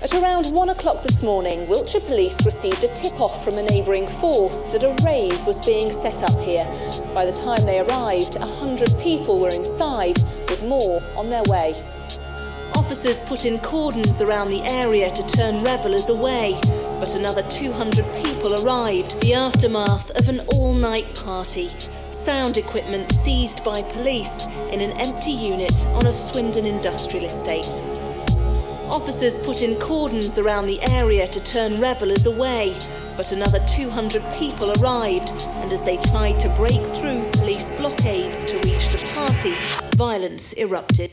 At around one o'clock this morning, Wiltshire Police received a tip off from a neighbouring force that a rave was being set up here. By the time they arrived, a hundred people were inside, with more on their way. Officers put in cordons around the area to turn revellers away, but another 200 people arrived, the aftermath of an all night party. Sound equipment seized by police in an empty unit on a Swindon industrial estate. Officers put in cordons around the area to turn revellers away, but another 200 people arrived, and as they tried to break through police blockades to reach the party, violence erupted.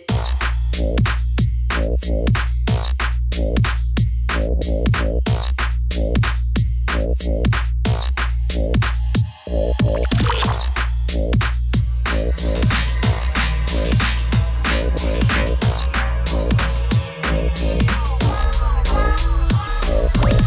Thank you.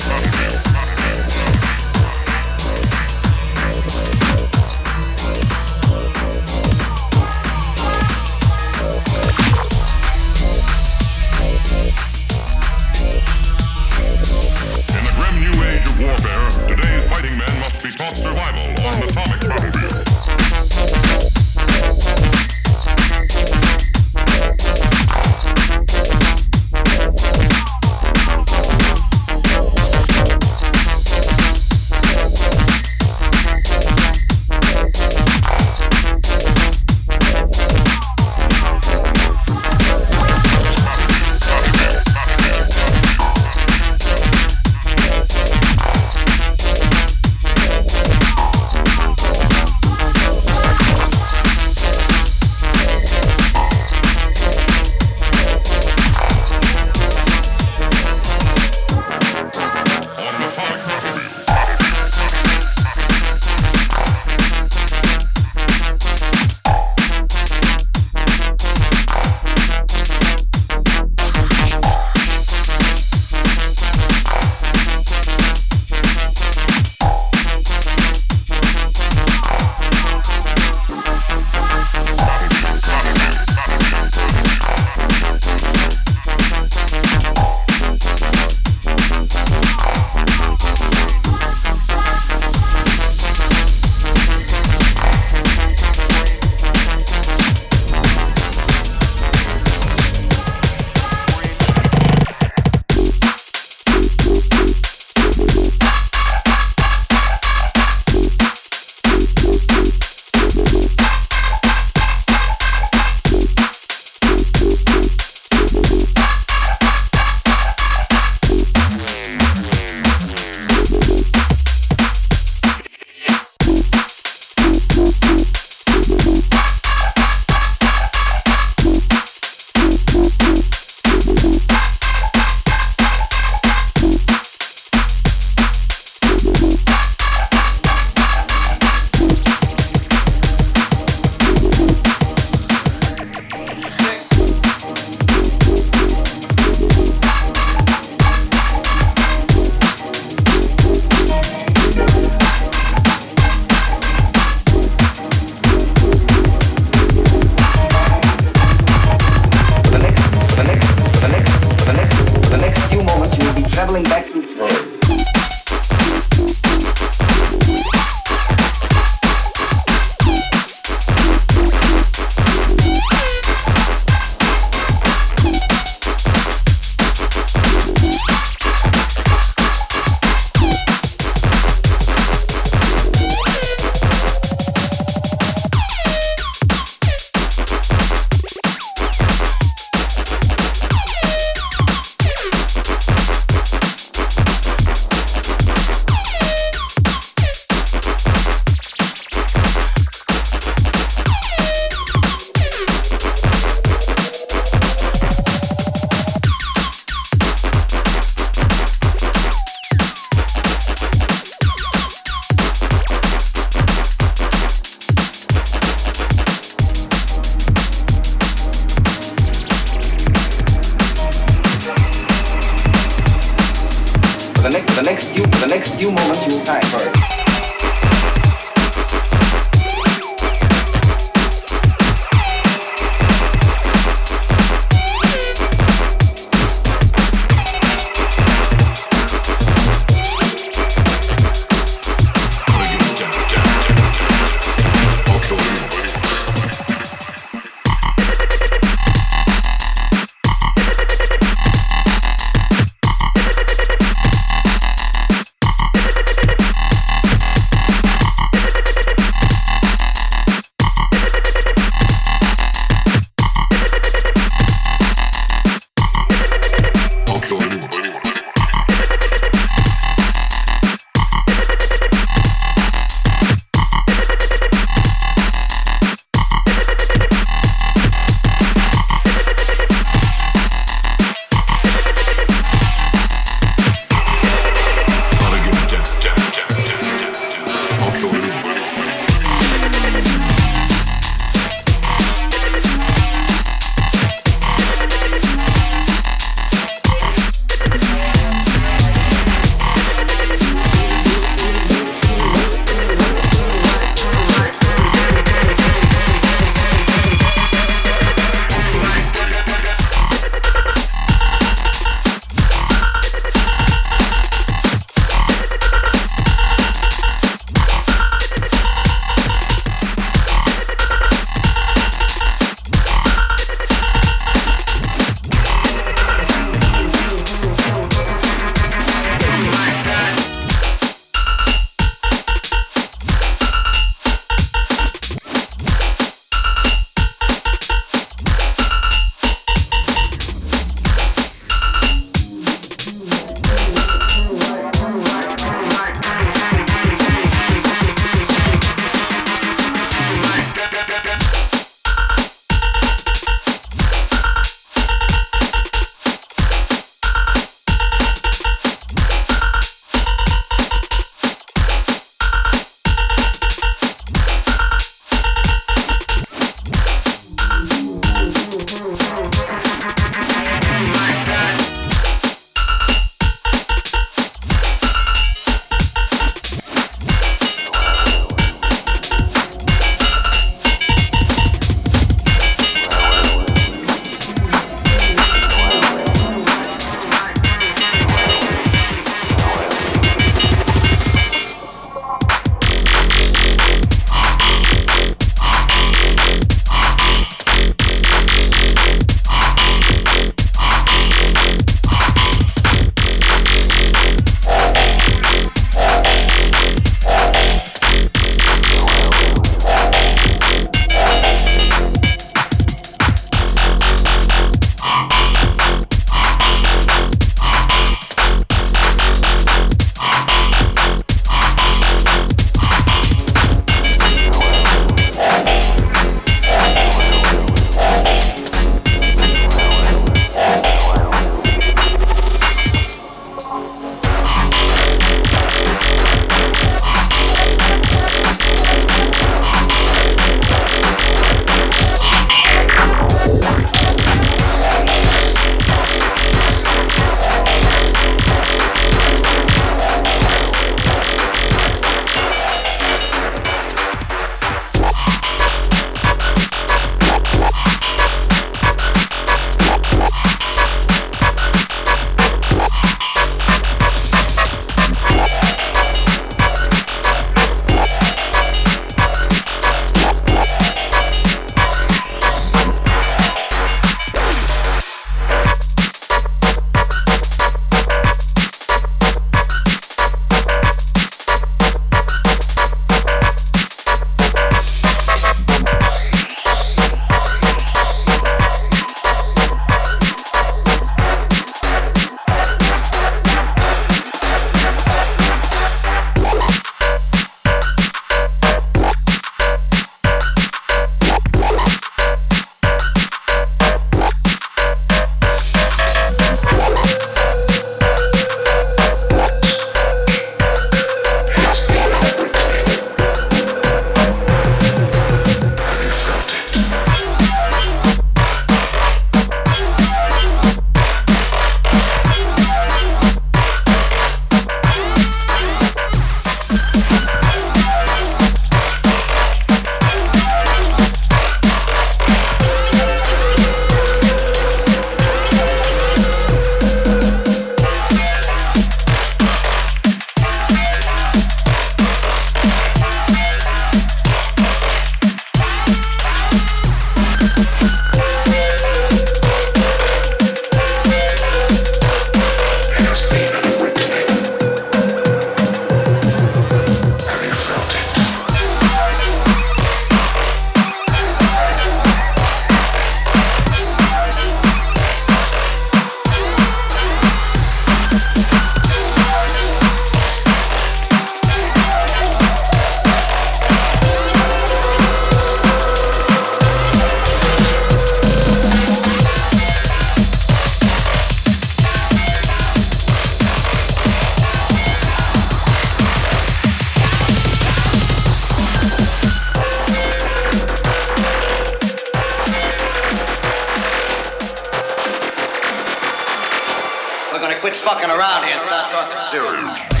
Fucking around here start talking serious.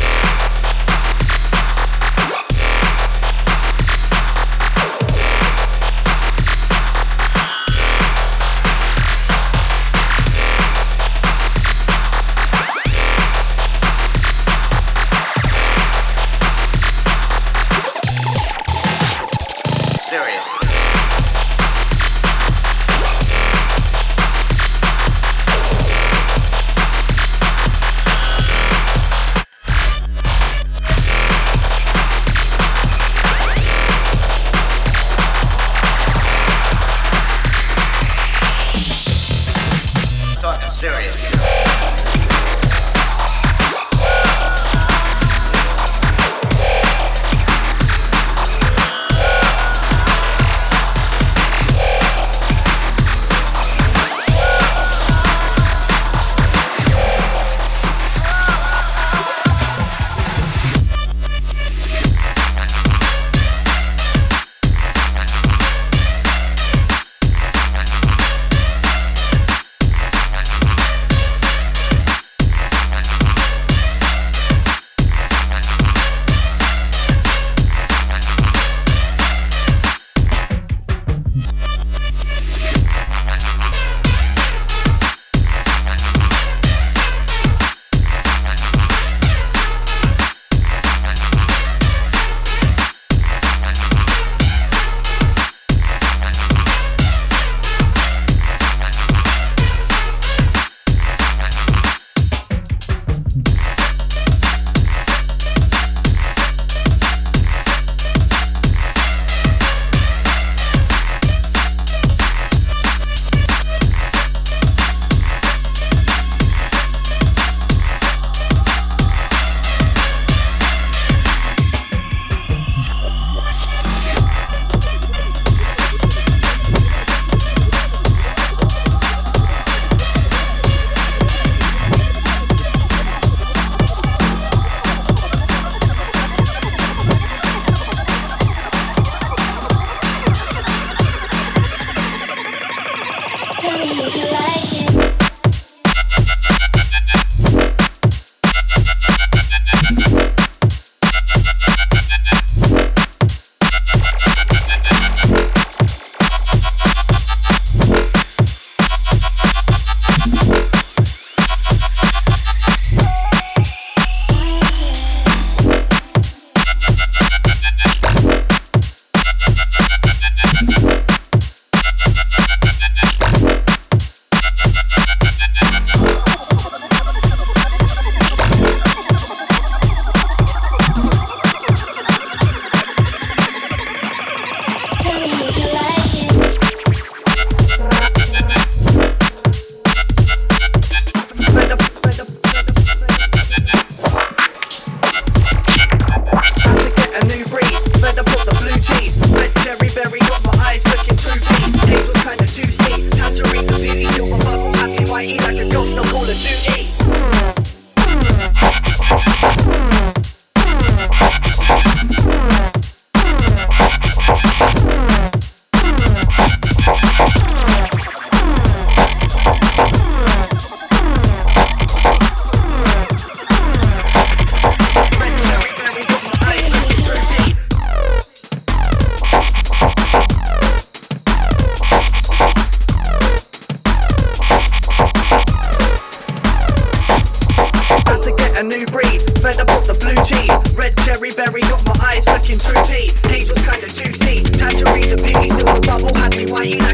Kitchen these was kinda juicy. Tangerines and piggies, silver bubble had me whining.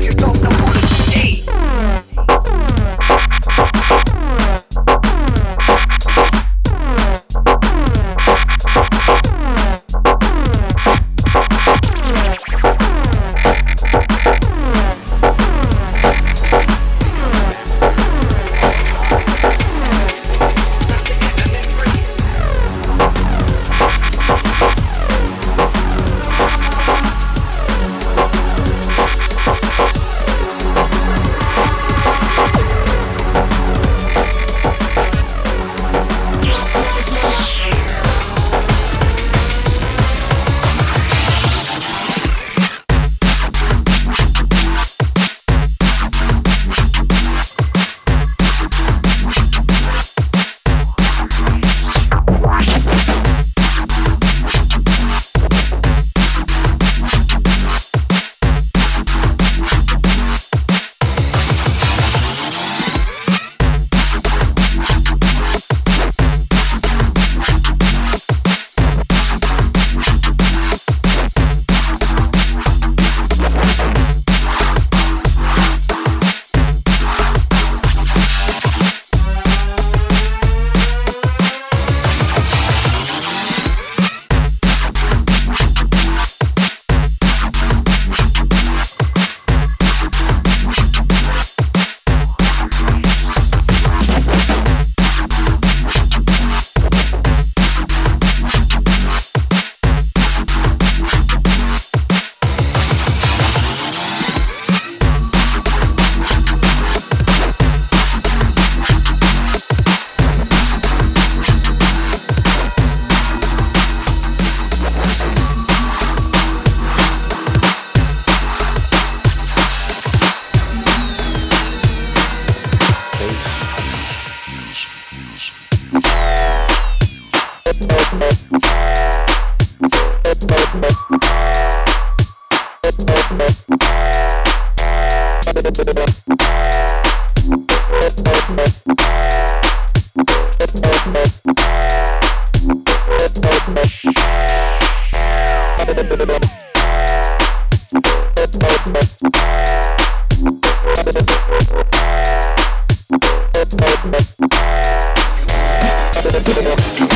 you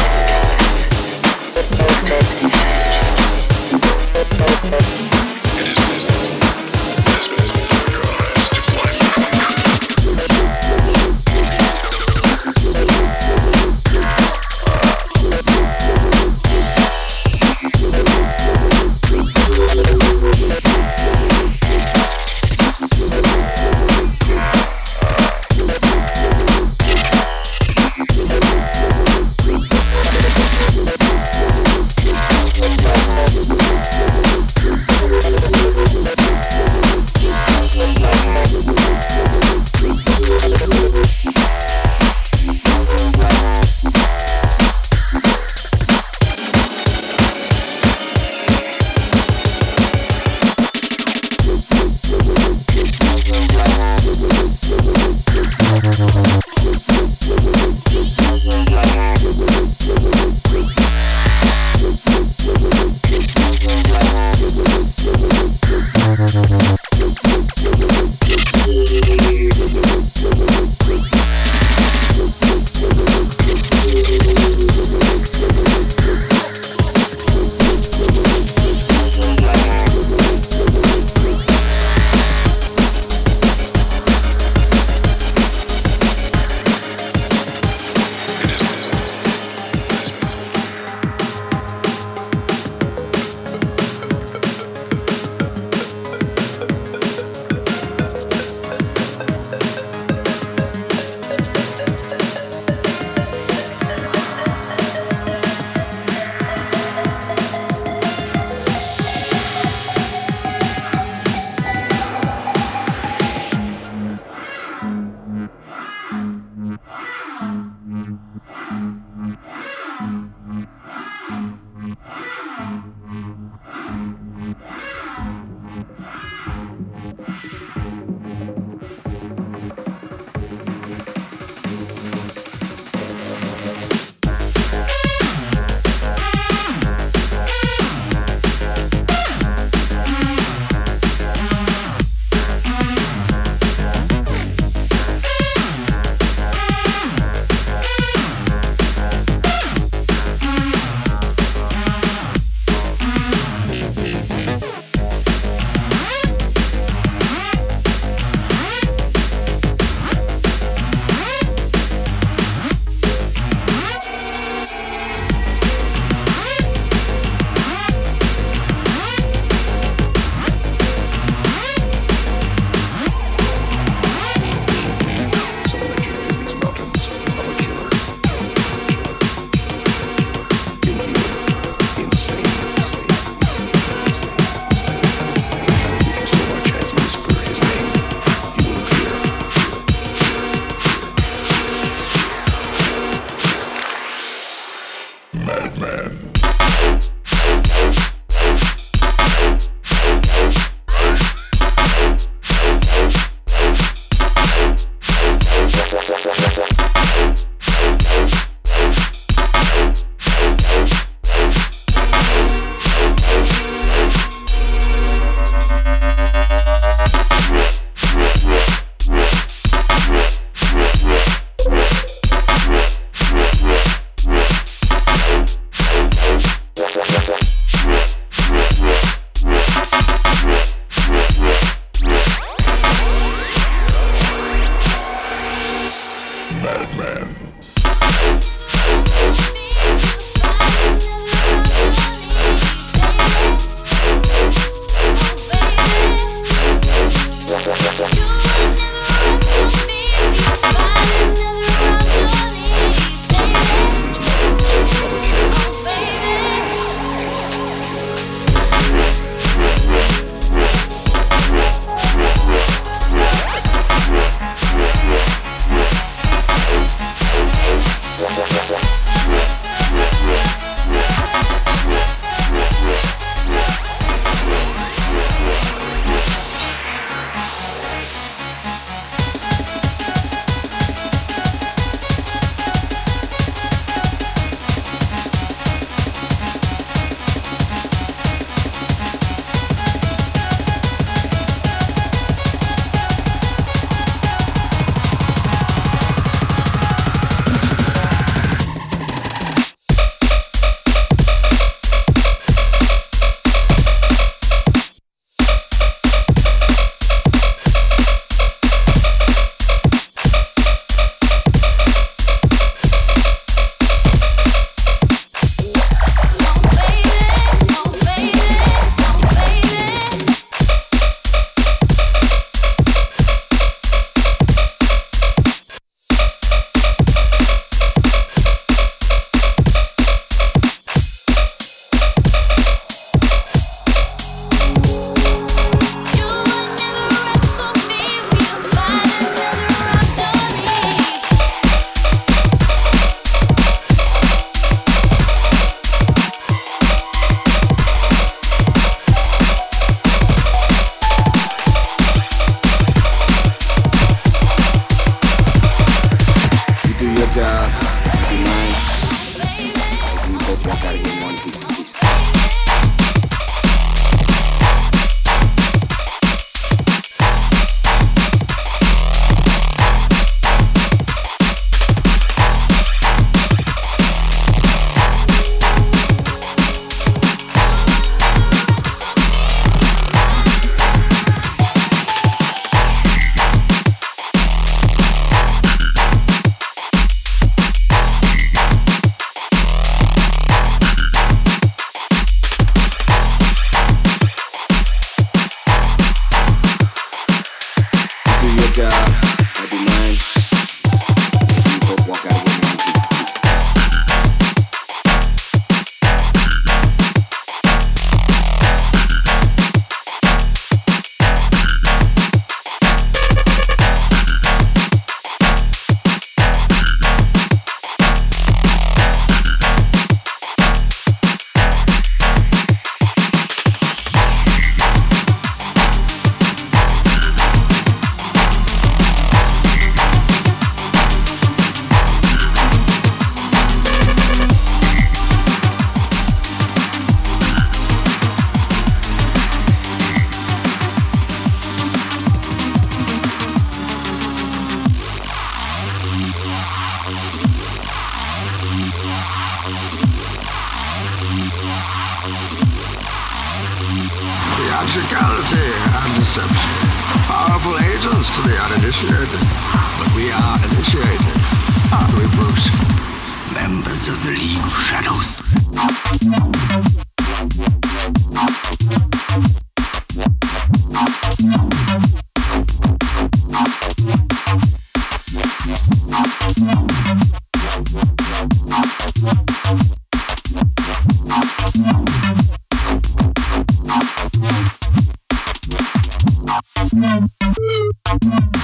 Thank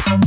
you.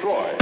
destroy